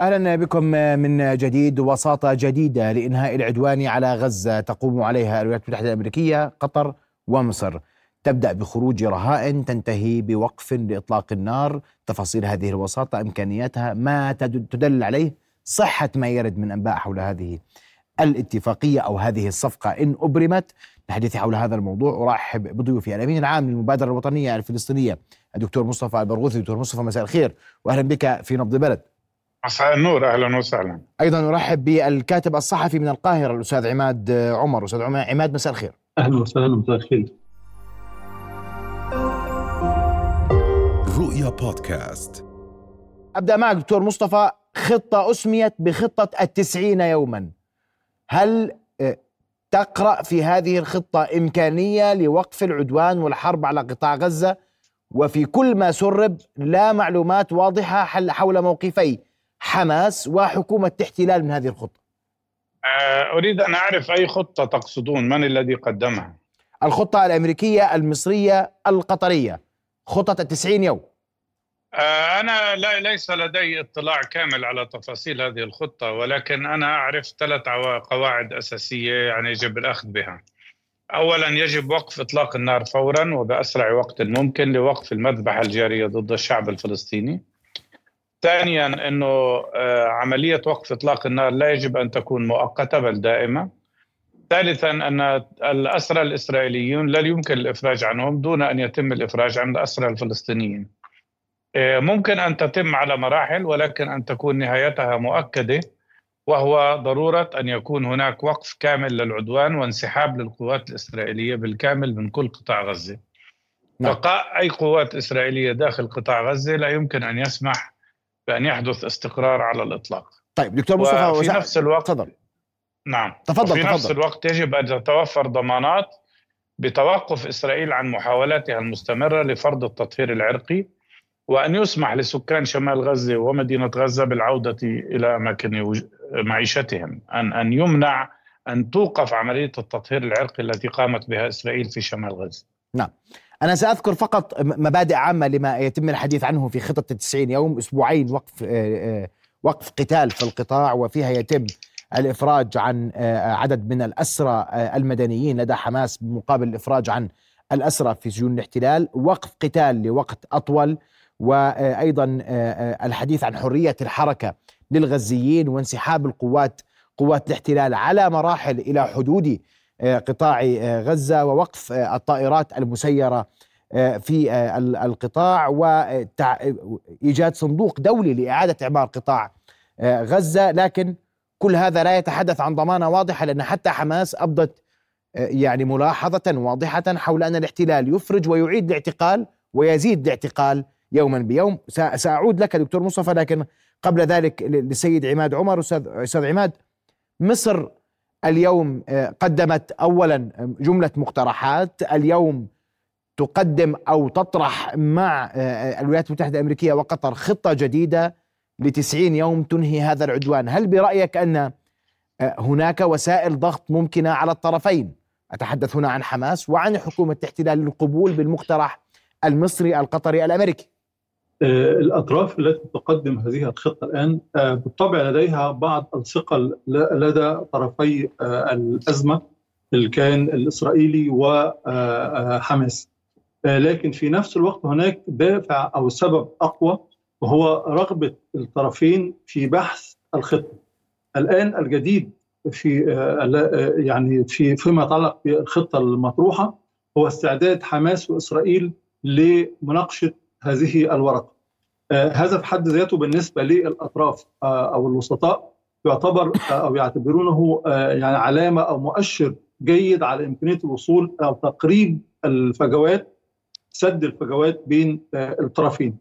أهلا بكم من جديد وساطة جديدة لإنهاء العدوان على غزة. تقوم عليها الولايات المتحدة الأمريكية قطر ومصر. تبدأ بخروج رهائن تنتهي بوقف لإطلاق النار. تفاصيل هذه الوساطة إمكانياتها ما تدل عليه صحة ما يرد من أنباء حول هذه الاتفاقية أو هذه الصفقة. إن أبرمت للحديث حول هذا الموضوع أرحب بضيوفي الأمين العام للمبادرة الوطنية الفلسطينية الدكتور مصطفى البرغوثي. دكتور مصطفى مساء الخير واهلا بك في نبض بلد مساء النور أهلا وسهلا. أيضا ارحب بالكاتب الصحفي من القاهرة الأستاذ عماد عمر. أستاذ عماد مساء الخير. أهلا وسهلا مساء الخير. رؤيا بودكاست. أبدأ معك دكتور مصطفى. خطة أسميت بخطة التسعين يوما. هل آه، تقرأ في هذه الخطة إمكانية لوقف العدوان والحرب على قطاع غزة؟ وفي كل ما سرب لا معلومات واضحة حول موقفي. حماس وحكومة احتلال من هذه الخطة. آه، أريد أن أعرف أي خطة تقصدون من الذي قدمها؟ الخطة الأمريكية المصرية القطرية. خطة التسعين يوم. آه، أنا لا ليس لدي اطلاع كامل على تفاصيل هذه الخطة ولكن أنا أعرف ثلاث قواعد أساسية يعني يجب الأخذ بها. أولا يجب وقف إطلاق النار فورا وبأسرع وقت ممكن لوقف المذبحة الجارية ضد الشعب الفلسطيني. ثانيا إنه آه، عملية وقف إطلاق النار لا يجب أن تكون مؤقتة بل دائمة. ثالثا أن الأسرى الإسرائيليون لا يمكن الإفراج عنهم دون أن يتم الإفراج عن الاسرى الفلسطينيين. آه، ممكن أن تتم على مراحل ولكن أن تكون نهايتها مؤكدة وهو ضرورة أن يكون هناك وقف كامل للعدوان وانسحاب للقوات الإسرائيلية بالكامل من كل قطاع غزة. نعم. بقاء أي قوات إسرائيلية داخل قطاع غزة لا يمكن أن يسمح بأن يحدث استقرار على الإطلاق. طيب دكتور مصطفى في نفس الوقت تفضل. نعم. تفضل في. نفس الوقت يجب أن تتوفر ضمانات بتوقف إسرائيل عن محاولاتها المستمرة لفرض التطهير العرقي وأن يسمح لسكان شمال غزة ومدينة غزة بالعودة إلى أماكن معيشتهم. أن أن يمنع أن توقف عملية التطهير العرقي التي قامت بها إسرائيل في شمال غزة. نعم. أنا سأذكر فقط مبادئ عامة لما يتم الحديث عنه في خطة التسعين يوم أسبوعين وقف آه، آه، وقف قتال في القطاع وفيها يتم الإفراج عن آه، عدد من الأسرى المدنيين لدى حماس بمقابل الإفراج عن الأسرى في سجون الاحتلال. وقف قتال لوقت أطول وأيضا الحديث عن حرية الحركة للغزيين وانسحاب القوات قوات الاحتلال على مراحل إلى حدود قطاع آه، غزة ووقف آه، الطائرات المسيرة في القطاع وايجاد صندوق دولي لإعادة إعمار قطاع غزة. لكن كل هذا لا يتحدث عن ضمانة واضحة لأن حتى حماس أبدت يعني ملاحظة واضحة حول أن الاحتلال يفرج ويعيد الاعتقال ويزيد الاعتقال يوما بيوم. سأعود لك دكتور مصطفى لكن قبل ذلك للسيد عماد عمر. أستاذ عماد مصر اليوم آه، قدمت اولا جملة مقترحات. اليوم تقدم أو تطرح مع آه، آه، الولايات المتحدة الأمريكية وقطر خطة جديدة لتسعين يوم تنهي هذا العدوان. هل برأيك أن هناك وسائل ضغط ممكنة على الطرفين؟ أتحدث هنا عن حماس وعن حكومة الاحتلال للقبول بالمقترح المصري القطري الأمريكي. آه، الأطراف التي تقدم هذه الخطة الآن آه، بالطبع لديها بعض الثقل لدى طرفي آه، الأزمة الكيان الإسرائيلي وحماس لكن في نفس الوقت هناك دافع أو سبب أقوى وهو رغبة الطرفين في بحث الخطة. الآن الجديد في يعني في فيما يتعلق بالخطة المطروحة هو استعداد حماس وإسرائيل لمناقشة هذه الورقة. آه هذا في حد ذاته بالنسبة للأطراف آه أو الوسطاء يعتبر آه أو يعتبرونه يعني علامة أو مؤشر جيد على إمكانية الوصول أو تقريب الفجوات سد الفجوات بين الطرفين.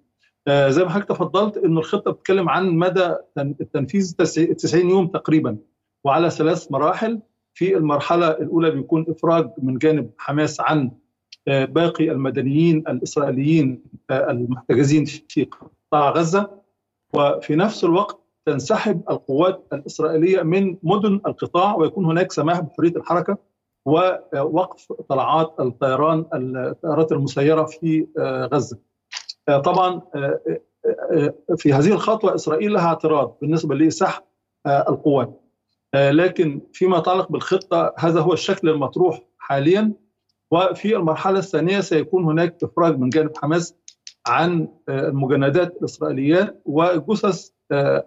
زي ما حضرتك تفضلت انه الخطة بتتكلم عن مدى التنفيذ 90 يوم تقريبا وعلى ثلاث مراحل في المرحلة الأولى بيكون إفراج من جانب حماس عن باقي المدنيين الإسرائيليين آه، المحتجزين في قطاع غزة. وفي نفس الوقت تنسحب القوات الإسرائيلية من مدن القطاع ويكون هناك سماح بحرية الحركة ووقف طلعات الطيران الطيارات المسيرة في آه،. آه، طبعا في هذه الخطوة إسرائيل لها اعتراض بالنسبة لسحب القوات. لكن فيما يتعلق بالخطة هذا هو الشكل المطروح حاليا. وفي المرحلة الثانية سيكون هناك إفراج من جانب حماس عن المجندات الاسرائيليات وجثث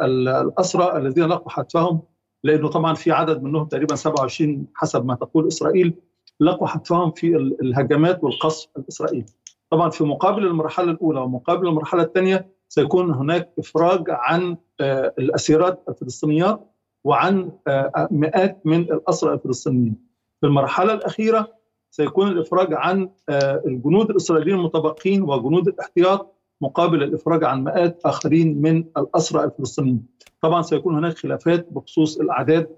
الأسرى الذين لقوا حتفهم لأنه طبعا في عدد منهم تقريبا 27 حسب ما تقول إسرائيل لقوا حتفهم في الهجمات والقصف الإسرائيلي. طبعا في مقابل المرحلة الأولى ومقابل المرحلة الثانية سيكون هناك إفراج عن الأسيرات الفلسطينيات وعن مئات من الأسرى الفلسطينيين. في المرحلة الأخيرة سيكون الإفراج عن الجنود الإسرائيليين المتبقين وجنود الاحتياط مقابل الإفراج عن مئات آخرين من الأسرى الفلسطينيين. طبعا سيكون هناك خلافات بخصوص الأعداد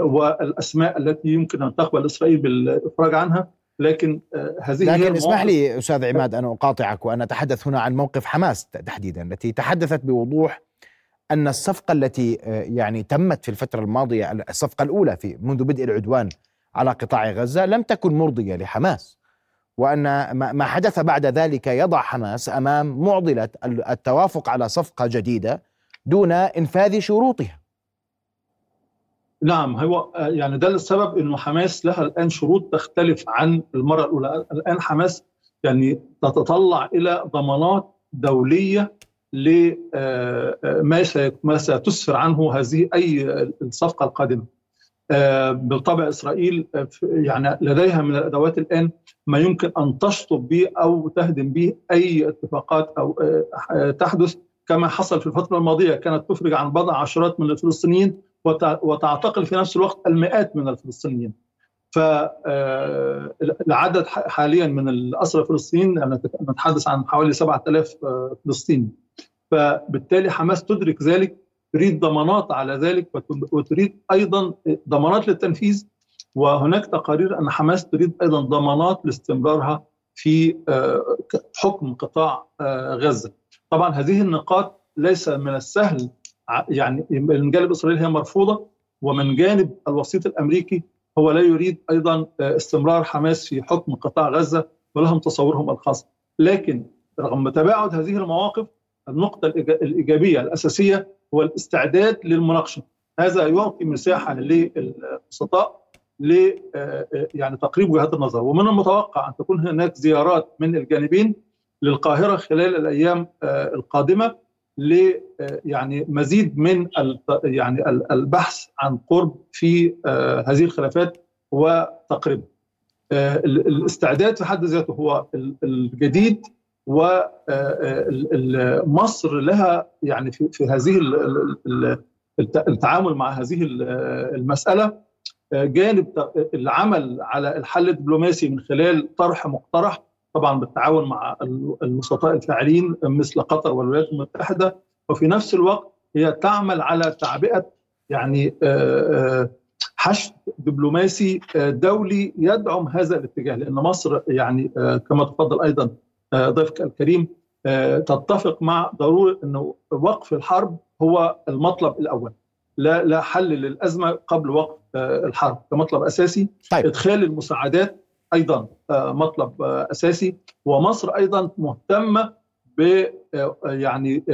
والأسماء التي يمكن أن تقبل إسرائيل بالإفراج عنها لكن هذه لكن هي اسمح لي أستاذ عماد أن أقاطعك وأن أتحدث هنا عن موقف حماس تحديدا التي تحدثت بوضوح أن الصفقة التي يعني تمت في الفترة الماضية الصفقة الأولى في منذ بدء العدوان على قطاع غزة لم تكن مرضية لحماس وأن ما حدث بعد ذلك يضع حماس أمام معضلة التوافق على صفقة جديدة دون إنفاذ شروطها. نعم هو يعني ده السبب إنه حماس لها الآن شروط تختلف عن المرة الأولى. الآن حماس يعني تتطلع إلى ضمانات دولية لما ما ستسفر عنه هذه أي الصفقة القادمة. بالطبع إسرائيل يعني لديها من الأدوات الآن ما يمكن أن تشطب به أو تهدم به أي اتفاقات أو تحدث كما حصل في الفترة الماضية كانت تفرج عن بضع عشرات من الفلسطينيين وتعتقل في نفس الوقت المئات من الفلسطينيين. فالعدد حاليا من الأسرى الفلسطينيين نتحدث عن حوالي 7000 فلسطيني. فبالتالي حماس تدرك ذلك تريد ضمانات على ذلك وتريد أيضا ضمانات للتنفيذ وهناك تقارير أن حماس تريد أيضا ضمانات لاستمرارها في حكم قطاع غزة. طبعا هذه النقاط ليس من السهل يعني من جانب إسرائيل هي مرفوضة ومن جانب الوسيط الأمريكي هو لا يريد أيضا استمرار حماس في حكم قطاع غزة ولهم تصورهم الخاص لكن رغم تباعد هذه المواقف النقطة الإيجابية الأساسية هو الاستعداد للمناقشة. هذا يعطي مساحة للوسطاء ل يعني تقريب وجهات النظر. ومن المتوقع أن تكون هناك زيارات من الجانبين للقاهرة خلال الأيام القادمة ل يعني مزيد من يعني البحث عن قرب في هذه الخلافات وتقريبها. الاستعداد في حد ذاته هو الجديد. ومصر لها يعني في, هذه التعامل مع هذه المسألة جانب العمل على الحل الدبلوماسي من خلال طرح مقترح طبعا بالتعاون مع الوسطاء الفاعلين مثل قطر والولايات المتحدة وفي نفس الوقت هي تعمل على تعبئة يعني حشد دبلوماسي دولي يدعم هذا الاتجاه لأن مصر يعني كما تفضل أيضا ضيفك الكريم تتفق مع ضرورة إنه وقف الحرب هو المطلب الأول. لا لا حل للأزمة قبل وقف الحرب. كمطلب أساسي. طيب. إدخال المساعدات أيضا مطلب أساسي. ومصر أيضا مهتمة ب يعني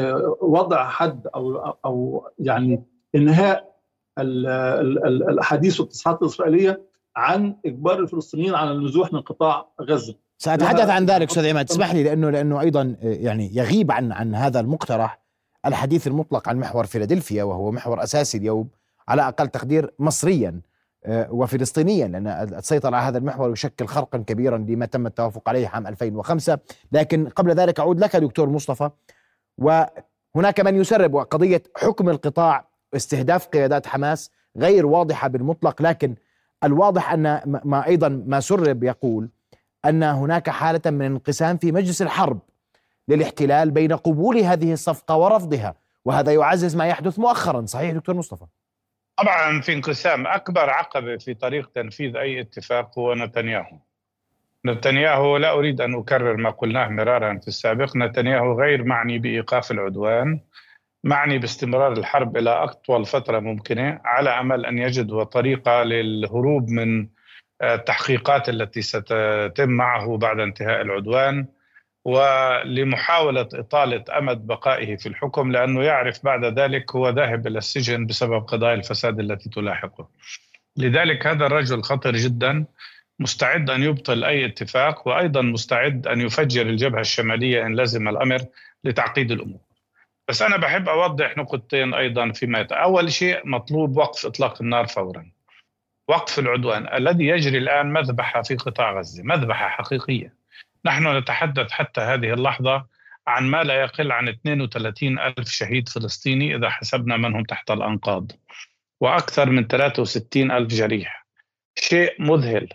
وضع حد أو أو يعني إنهاء الأحاديث والتصريحات الإسرائيلية عن إجبار الفلسطينيين على النزوح من قطاع غزة. سأتحدث عن ذلك أستاذ عماد تسمح لي لأنه لأنه أيضا يعني يغيب عن عن هذا المقترح الحديث المطلق عن محور فيلادلفيا وهو محور أساسي اليوم على أقل تقدير مصريا وفلسطينيا لأن السيطرة على هذا المحور يشكل خرقا كبيرا لما تم التوافق عليه عام 2005 لكن قبل ذلك أعود لك دكتور مصطفى. وهناك من يسرب قضية حكم القطاع استهداف قيادات حماس غير واضحة بالمطلق لكن الواضح أن ما أيضا ما سرب يقول أن هناك حالة من انقسام في مجلس الحرب للاحتلال بين قبول هذه الصفقة ورفضها وهذا يعزز ما يحدث مؤخرا. صحيح دكتور مصطفى؟ طبعا في انقسام أكبر عقبه في طريق تنفيذ أي اتفاق هو نتنياهو. نتنياهو لا أريد أن أكرر ما قلناه مرارا في السابق نتنياهو غير معني بإيقاف العدوان معني باستمرار الحرب إلى أطول فترة ممكنة على أمل أن يجد طريقه للهروب من التحقيقات التي ستتم معه بعد انتهاء العدوان ولمحاولة إطالة أمد بقائه في الحكم لأنه يعرف بعد ذلك هو ذاهب إلى السجن بسبب قضايا الفساد التي تلاحقه. لذلك هذا الرجل خطر جدا مستعد أن يبطل أي اتفاق وأيضا مستعد أن يفجر الجبهة الشمالية إن لزم الأمر لتعقيد الأمور. بس أنا بحب أوضح نقطتين أيضا فيما أول شيء مطلوب وقف إطلاق النار فورا. وقف العدوان الذي يجري الآن مذبحة في قطاع غزة مذبحة حقيقية. نحن نتحدث حتى هذه اللحظة عن ما لا يقل عن 32 ألف شهيد فلسطيني إذا حسبنا من هم تحت الأنقاض وأكثر من 63 ألف جريح. شيء مذهل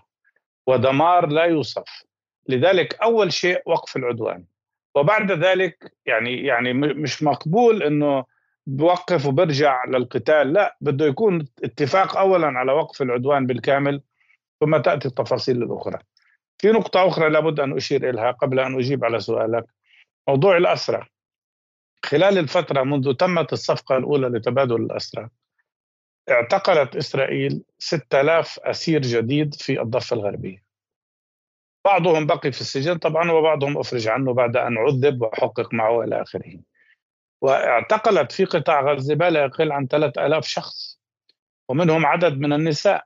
ودمار لا يوصف. لذلك أول شيء وقف العدوان. وبعد ذلك يعني يعني مش مقبول إنه بوقف وبرجع للقتال. لا بده يكون اتفاق اولا على وقف العدوان بالكامل ثم تأتي التفاصيل الأخرى. في نقطة أخرى لابد أن أشير إليها قبل أن أجيب على سؤالك. موضوع الأسرى. خلال الفترة منذ تمت الصفقة الأولى لتبادل الأسرى اعتقلت إسرائيل 6000 أسير جديد في الضفة الغربية. بعضهم بقي في السجن طبعا وبعضهم أفرج عنه بعد أن عذب وحقق معه إلى آخره. واعتقلت في قطاع غزة ما لا يقل عن 3000 شخص ومنهم عدد من النساء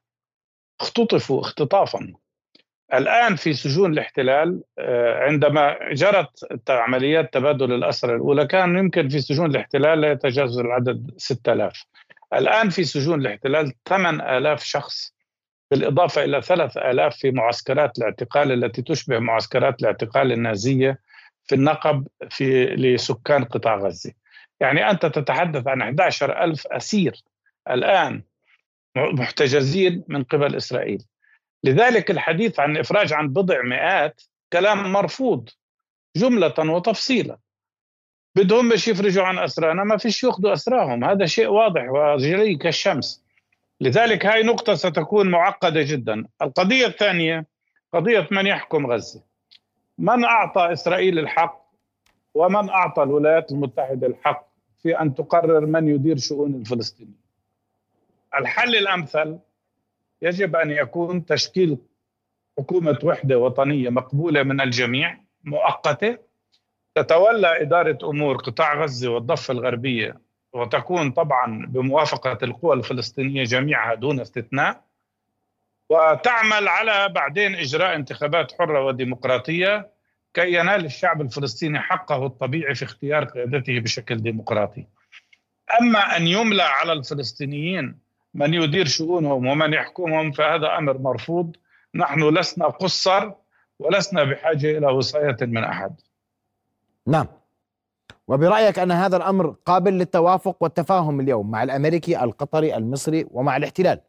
اختطفوا اختطافا. الآن في سجون الاحتلال آه، عندما جرت عمليات تبادل الأسرى الأولى كان يمكن في سجون الاحتلال لا يتجاوز العدد 6000 الآن في سجون الاحتلال 8000 شخص بالإضافة إلى ثلاث آلاف في معسكرات الاعتقال التي تشبه معسكرات الاعتقال النازية في النقب في لسكان قطاع غزة. يعني أنت تتحدث عن 11 ألف أسير الآن محتجزين من قبل إسرائيل. لذلك الحديث عن إفراج عن بضع مئات كلام مرفوض جملة وتفصيلا. بدهم مش يفرجوا عن أسرانا ما فيش يأخذوا أسراهم هذا شيء واضح وجلي كالشمس. لذلك هاي نقطة ستكون معقدة جدا. القضية الثانية قضية من يحكم غزة. من أعطى إسرائيل الحق ومن أعطى الولايات المتحدة الحق؟ في أن تقرر من يدير شؤون الفلسطينيين. الحل الأمثل يجب أن يكون تشكيل حكومة وحدة وطنية مقبولة من الجميع مؤقتة تتولى إدارة أمور قطاع غزة والضفة الغربية وتكون طبعا بموافقة القوى الفلسطينية جميعها دون استثناء وتعمل على بعدين إجراء انتخابات حرة وديمقراطية كي ينال الشعب الفلسطيني حقه الطبيعي في اختيار قيادته بشكل ديمقراطي. أما أن يملى على الفلسطينيين من يدير شؤونهم ومن يحكمهم فهذا أمر مرفوض. نحن لسنا قصر ولسنا بحاجة إلى وصاية من أحد. نعم. وبرأيك أن هذا الأمر قابل للتوافق والتفاهم اليوم مع الأمريكي القطري المصري ومع الاحتلال؟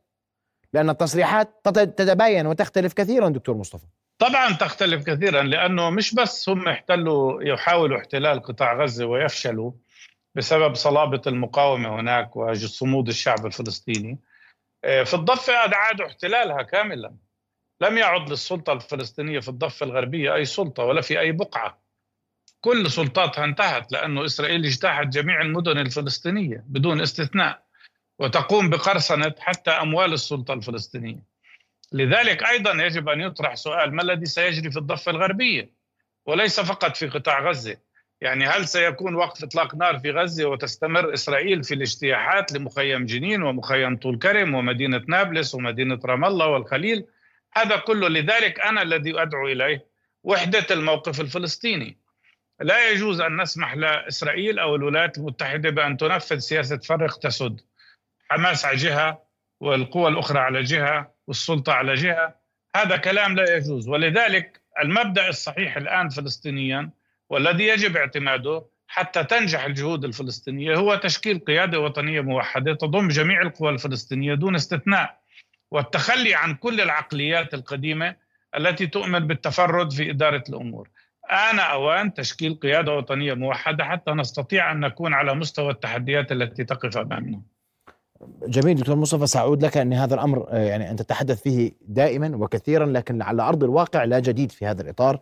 لأن التصريحات تتباين وتختلف كثيرا دكتور مصطفى. طبعا تختلف كثيرا لأنه مش بس هم احتلوا يحاولوا احتلال قطاع غزة ويفشلوا بسبب صلابة المقاومة هناك وصمود الشعب الفلسطيني. آه، في الضفة أعادوا احتلالها كاملا. لم يعد للسلطة الفلسطينية في الضفة الغربية أي سلطة ولا في أي بقعة. كل سلطاتها انتهت لأنه إسرائيل اجتاحت جميع المدن الفلسطينية بدون استثناء وتقوم بقرصنة حتى أموال السلطة الفلسطينية. لذلك أيضا يجب أن يطرح سؤال ما الذي سيجري في الضفة الغربية؟ وليس فقط في قطاع غزة. يعني هل سيكون وقف إطلاق نار في غزة وتستمر إسرائيل في الاجتياحات لمخيم جنين ومخيم طول كرم ومدينة نابلس ومدينة رام الله والخليل؟ هذا كله لذلك أنا الذي أدعو إليه وحدة الموقف الفلسطيني. لا يجوز أن نسمح لإسرائيل أو الولايات المتحدة بأن تنفذ سياسة فرق تسد. حماس على جهة والقوى الأخرى على جهة. والسلطة على جهة هذا كلام لا يجوز. ولذلك المبدأ الصحيح الآن فلسطينيا والذي يجب اعتماده حتى تنجح الجهود الفلسطينية هو تشكيل قيادة وطنية موحدة تضم جميع القوى الفلسطينية دون استثناء. والتخلي عن كل العقليات القديمة التي تؤمن بالتفرد في إدارة الأمور. آن أوان تشكيل قيادة وطنية موحدة حتى نستطيع أن نكون على مستوى التحديات التي تقف أمامنا. جميل دكتور مصطفى سأعود لك أن هذا الأمر آه، يعني أنت تتحدث فيه دائما وكثيرا لكن على أرض الواقع لا جديد في هذا الإطار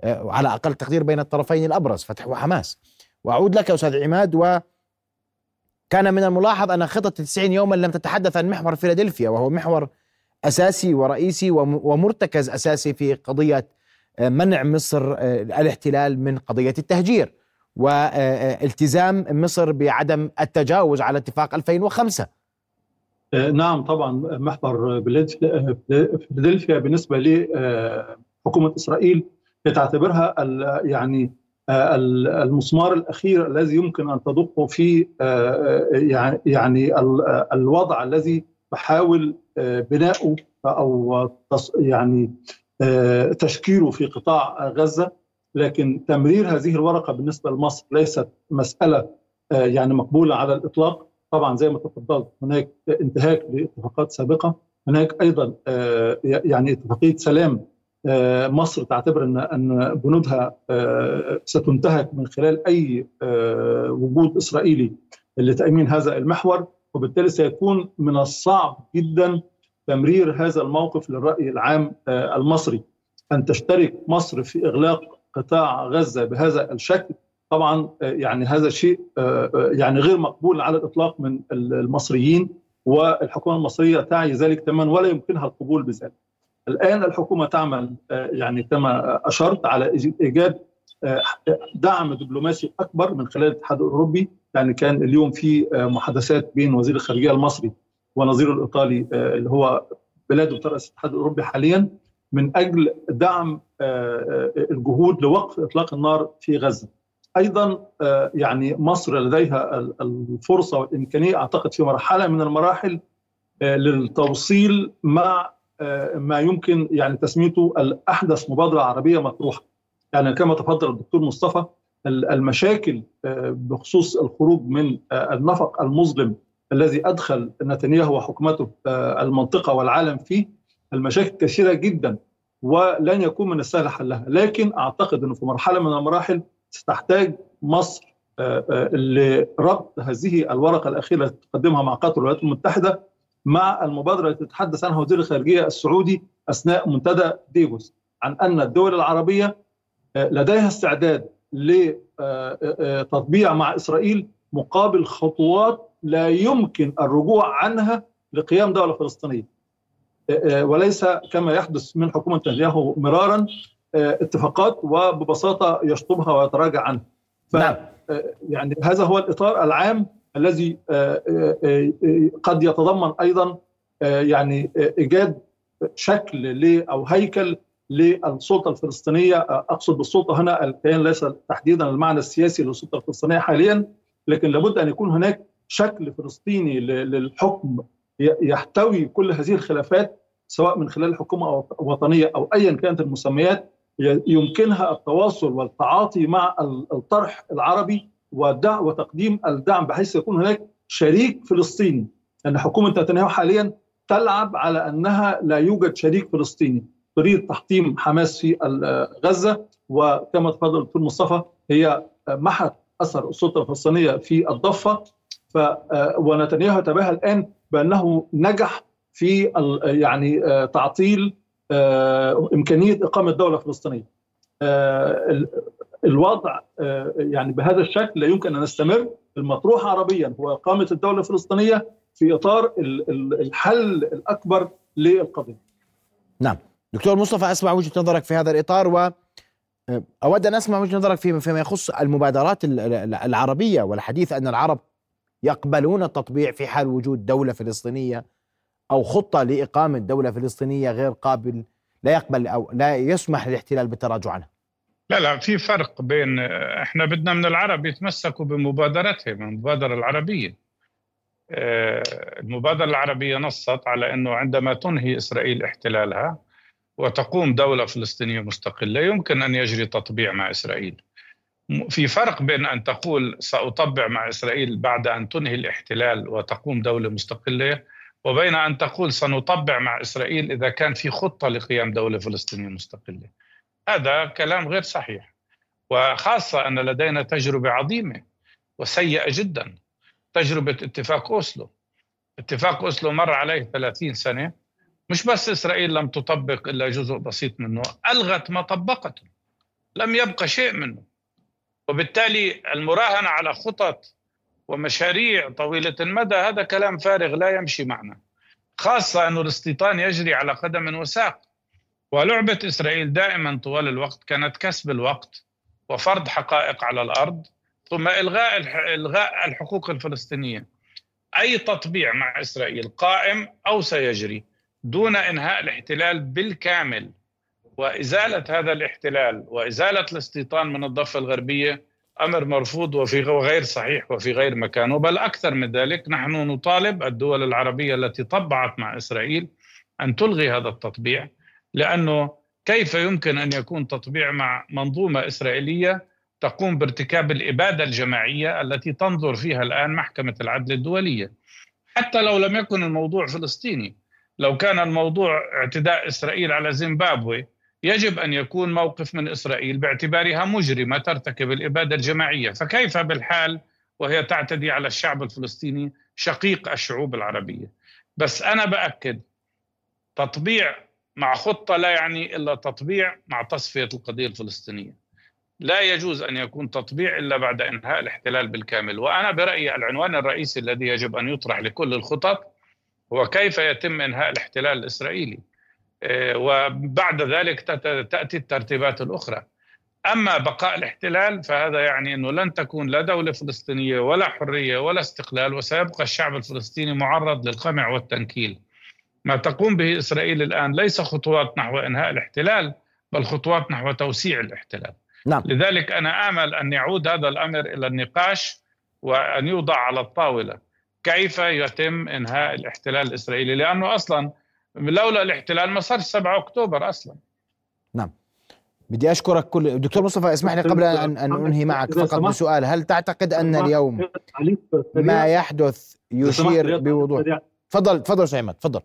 آه، على أقل تقدير بين الطرفين الأبرز فتح وحماس. وأعود لك أستاذ عماد و كان من الملاحظ أن خطة 90 يوما لم تتحدث عن محور فيلادلفيا وهو محور أساسي ورئيسي ومرتكز أساسي في قضية منع مصر الاحتلال من قضية التهجير والتزام مصر بعدم التجاوز على اتفاق 2005 نعم طبعا محور فيلادلفيا بالنسبة لحكومه إسرائيل تعتبرها يعني المسمار الأخير الذي يمكن أن تضخه في يعني يعني الوضع الذي تحاول بناؤه أو يعني تشكيله في قطاع غزة. لكن تمرير هذه الورقة بالنسبة لمصر ليست مسألة يعني مقبولة على الإطلاق. طبعا زي ما تفضلت هناك انتهاك لاتفاقات سابقة هناك أيضا يعني اتفاقية سلام مصر تعتبر إن إن بنودها ستنتهك من خلال أي وجود إسرائيلي لتأمين هذا المحور وبالتالي سيكون من الصعب جدا تمرير هذا الموقف للرأي العام المصري. أن تشترك مصر في إغلاق قطاع غزة بهذا الشكل طبعا يعني هذا شيء يعني غير مقبول على الإطلاق من المصريين والحكومة المصرية تعي ذلك تماما ولا يمكنها القبول بذلك. الآن الحكومة تعمل يعني كما أشرت على إيجاد دعم دبلوماسي أكبر من خلال الاتحاد الأوروبي يعني كان اليوم في محادثات بين وزير الخارجية المصري ونظيره الإيطالي اللي هو بلاده بترأس الاتحاد الأوروبي حاليا من أجل دعم الجهود لوقف إطلاق النار في غزة. أيضا يعني مصر لديها الفرصة والإمكانية أعتقد في مرحلة من المراحل للتوصيل مع ما يمكن يعني تسميته الأحدث مبادرة عربية مطروحة. يعني كما تفضل الدكتور مصطفى المشاكل بخصوص الخروج من النفق المظلم الذي أدخل نتنياهو وحكومته المنطقة والعالم فيه المشاكل كثيرة جدا ولن يكون من السهل حلها، لكن أعتقد إنه في مرحلة من المراحل ستحتاج مصر لربط هذه الورقة الأخيرة التي تقدمها مع قطر والولايات المتحدة مع المبادرة التي تتحدث عنها وزير الخارجية السعودي أثناء منتدى ديفوس عن أن الدول العربية لديها استعداد لتطبيع مع إسرائيل مقابل خطوات لا يمكن الرجوع عنها لقيام دولة فلسطينية. وليس كما يحدث من حكومة نتنياهو مرارا اتفاقات وببساطة يشطبها ويتراجع عنها. ف نعم. يعني هذا هو الإطار العام الذي قد يتضمن أيضا يعني إيجاد شكل أو هيكل للسلطة الفلسطينية أقصد بالسلطة هنا الكيان ليس تحديدا المعنى السياسي للسلطة الفلسطينية حاليا لكن لابد أن يكون هناك شكل فلسطيني للحكم يحتوي كل هذه الخلافات سواء من خلال حكومة وطنية أو ايا كانت المسميات يمكنها التواصل والتعاطي مع الطرح العربي وتقديم الدعم بحيث يكون هناك شريك فلسطيني. لأن حكومة نتنياهو حاليا تلعب على أنها لا يوجد شريك فلسطيني. تريد تحطيم حماس في غزة وكما تفضل الدكتور مصطفى هي محت أثر السلطة الفلسطينية في الضفة. ف ونتنياهو تباهى الآن بأنه نجح في يعني تعطيل إمكانية إقامة دولة فلسطينية. الوضع يعني بهذا الشكل لا يمكن أن نستمر المطروح عربيا هو إقامة الدولة الفلسطينية في إطار الحل الأكبر للقضية. نعم، دكتور مصطفى أسمع وجهة نظرك في هذا الإطار و أود أن أسمع وجهة نظرك فيما يخص المبادرات العربية والحديث أن العرب يقبلون التطبيع في حال وجود دولة فلسطينية أو خطة لإقامة دولة فلسطينية غير قابل لا يقبل أو لا يسمح للاحتلال بالتراجع عنها. لا لا في فرق بين إحنا بدنا من العرب يتمسكوا بمبادرتهم المبادرة العربية. المبادرة العربية نصت على إنه عندما تنهي إسرائيل احتلالها وتقوم دولة فلسطينية مستقلة يمكن أن يجري تطبيع مع إسرائيل. في فرق بين أن تقول سأطبع مع إسرائيل بعد أن تنهي الاحتلال وتقوم دولة مستقلة وبين أن تقول سنطبع مع إسرائيل إذا كان في خطة لقيام دولة فلسطينية مستقلة. هذا كلام غير صحيح. وخاصة أن لدينا تجربة عظيمة وسيئة جدا. تجربة اتفاق أوسلو. اتفاق أوسلو مر عليه 30 سنة مش بس إسرائيل لم تطبق إلا جزء بسيط منه، ألغت ما طبقته. لم يبقى شيء منه. وبالتالي المراهنة على خطط ومشاريع طويلة المدى هذا كلام فارغ لا يمشي معنا. خاصة انه الاستيطان يجري على قدم وساق. ولعبة إسرائيل دائما طوال الوقت كانت كسب الوقت وفرض حقائق على الأرض ثم إلغاء إلغاء الحقوق الفلسطينية. أي تطبيع مع إسرائيل قائم أو سيجري دون إنهاء الاحتلال بالكامل. وإزالة هذا الاحتلال وإزالة الاستيطان من الضفة الغربية أمر مرفوض وفي غير صحيح وفي غير مكانه بل أكثر من ذلك نحن نطالب الدول العربية التي طبعت مع إسرائيل أن تلغي هذا التطبيع لأنه كيف يمكن أن يكون تطبيع مع منظومة إسرائيلية تقوم بارتكاب الإبادة الجماعية التي تنظر فيها الآن محكمة العدل الدولية؟ حتى لو لم يكن الموضوع فلسطيني. لو كان الموضوع اعتداء إسرائيل على زيمبابوي يجب أن يكون موقف من إسرائيل باعتبارها مجرمة ترتكب الإبادة الجماعية، فكيف بالحال وهي تعتدي على الشعب الفلسطيني شقيق الشعوب العربية. بس أنا بأكد تطبيع مع خطة لا يعني إلا تطبيع مع تصفية القضية الفلسطينية. لا يجوز أن يكون تطبيع إلا بعد إنهاء الاحتلال بالكامل، وأنا برأيي العنوان الرئيسي الذي يجب أن يطرح لكل الخطط هو كيف يتم إنهاء الاحتلال الإسرائيلي. آه، وبعد ذلك تأتي الترتيبات الأخرى. أما بقاء الاحتلال فهذا يعني أنه لن تكون لا دولة فلسطينية ولا حرية ولا استقلال وسيبقى الشعب الفلسطيني معرض للقمع والتنكيل. ما تقوم به إسرائيل الآن ليس خطوات نحو إنهاء الاحتلال بل خطوات نحو توسيع الاحتلال. نعم. لذلك أنا آمل أن يعود هذا الأمر إلى النقاش وأن يوضع على الطاولة كيف يتم إنهاء الاحتلال الإسرائيلي لأنه أصلاً لولا الاحتلال ما صار 7 أكتوبر أصلا. نعم. بدي أشكرك كل دكتور مصطفى اسمح لي قبل ان أن أنهي معك فقط بسؤال. هل تعتقد أن اليوم ما يحدث يشير بوضوح؟ تفضل تفضل سعيد تفضل.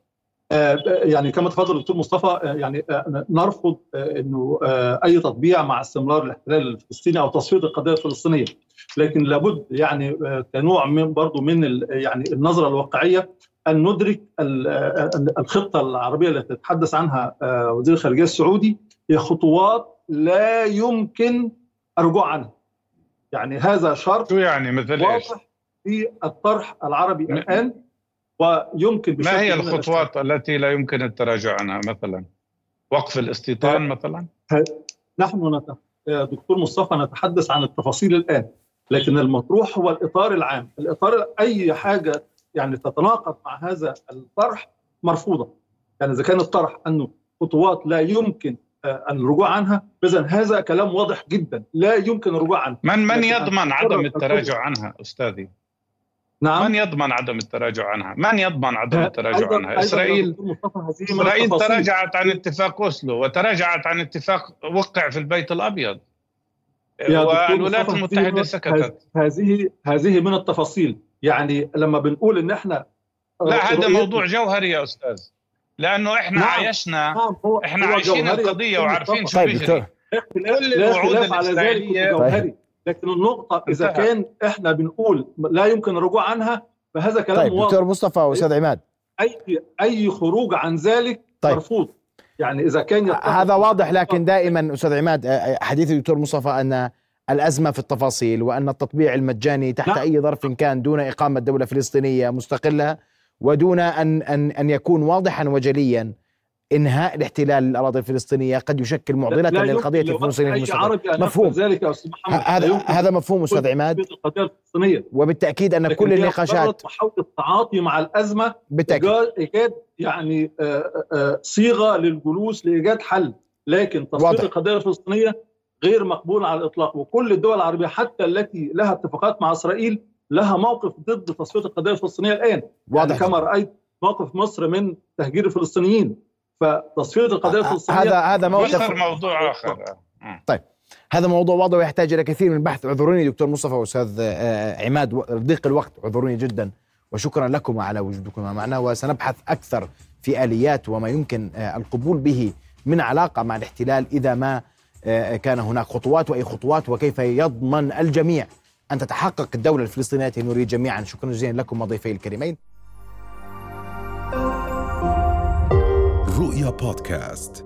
آه، يعني كما تفضل الدكتور مصطفى آه، يعني آه، نرفض إنه أي تطبيع مع استمرار الاحتلال الفلسطيني أو تصفية القضية الفلسطينية. لكن لابد يعني كنوع من برضه من يعني النظرة الواقعية أن ندرك الخطة العربية التي تتحدث عنها آه، وزير الخارجية السعودي هي خطوات لا يمكن الرجوع عنها. يعني هذا شرط شو يعني مثل إيش؟ في الطرح العربي م... الآن ويمكن ما هي الخطوات التي لا يمكن التراجع عنها مثلا؟ وقف الاستيطان مثلا؟ نحن نت... دكتور مصطفى نتحدث عن التفاصيل الآن لكن المطروح هو الإطار العام، الإطار أي حاجة يعني تتناقض مع هذا الطرح مرفوضه يعني إذا كان الطرح انه خطوات لا يمكن آه، الرجوع عنها اذا هذا كلام واضح جدا. لا يمكن الرجوع عنه. من من يضمن عدم التراجع عنها أستاذي؟ نعم. من يضمن عدم التراجع عنها؟ من يضمن عدم التراجع عنها؟ اسرائيل إسرائيل تراجعت عن اتفاق أوسلو وتراجعت عن اتفاق وقع في البيت الأبيض. والولايات المتحدة سكتت. هذه هذه من التفاصيل. يعني لما بنقول إن إحنا لا هذا موضوع جوهري يا أستاذ. لأنه إحنا نعم. عايشنا نعم هو إحنا هو عايشين القضية وعارفين شو طيب بيجري. كل الوعود الاسرائيليه جوهري. لكن النقطة إذا انتهى. كان إحنا بنقول لا يمكن الرجوع عنها فهذا كلام طيب واضح. دكتور مصطفى وأستاذ عماد. أي أي خروج عن ذلك طيب. مرفوض. يعني إذا كان هذا واضح لكن دائما أستاذ عماد حديث الدكتور مصطفى أن الأزمة في التفاصيل وأن التطبيع المجاني تحت نعم. أي ظرف كان دون إقامة دولة فلسطينية مستقلة ودون أن أن أن يكون واضحا وجليا إنهاء الاحتلال للأراضي الفلسطينية قد يشكل معضلة للقضيه الفلسطينيه المستقلة. مفهوم. ذلك هذا هذا مفهوم أستاذ عماد. وبالتأكيد أن كل النقاشات محاوله التعاطي مع الأزمة بالتأكيد. إيجاد يعني صيغة للجلوس لإيجاد حل. لكن تصويت القضية الفلسطينية غير مقبول على الإطلاق. وكل الدول العربية حتى التي لها اتفاقات مع إسرائيل لها موقف ضد تصفية القضية الفلسطينية الآن. واضح. يعني كما رأيت موقف مصر من تهجير الفلسطينيين. فتصفية القضية الفلسطينية هذا هذا موقف موضوع آخر. طيب. هذا موضوع واضح ويحتاج إلى كثير من البحث. اعذروني دكتور مصطفى وأستاذ آه، عماد. ضيق الوقت. اعذروني جدا. وشكرا لكم على وجودكم معنا. وسنبحث أكثر في آليات وما يمكن آه، القبول به من علاقة مع الاحتلال إذا ما آه، كان هناك خطوات وأي خطوات وكيف يضمن الجميع أن تتحقق الدولة الفلسطينية. نريد جميعا شكرا جزيلا لكم وضيفي الكريمين. رؤيا بودكاست.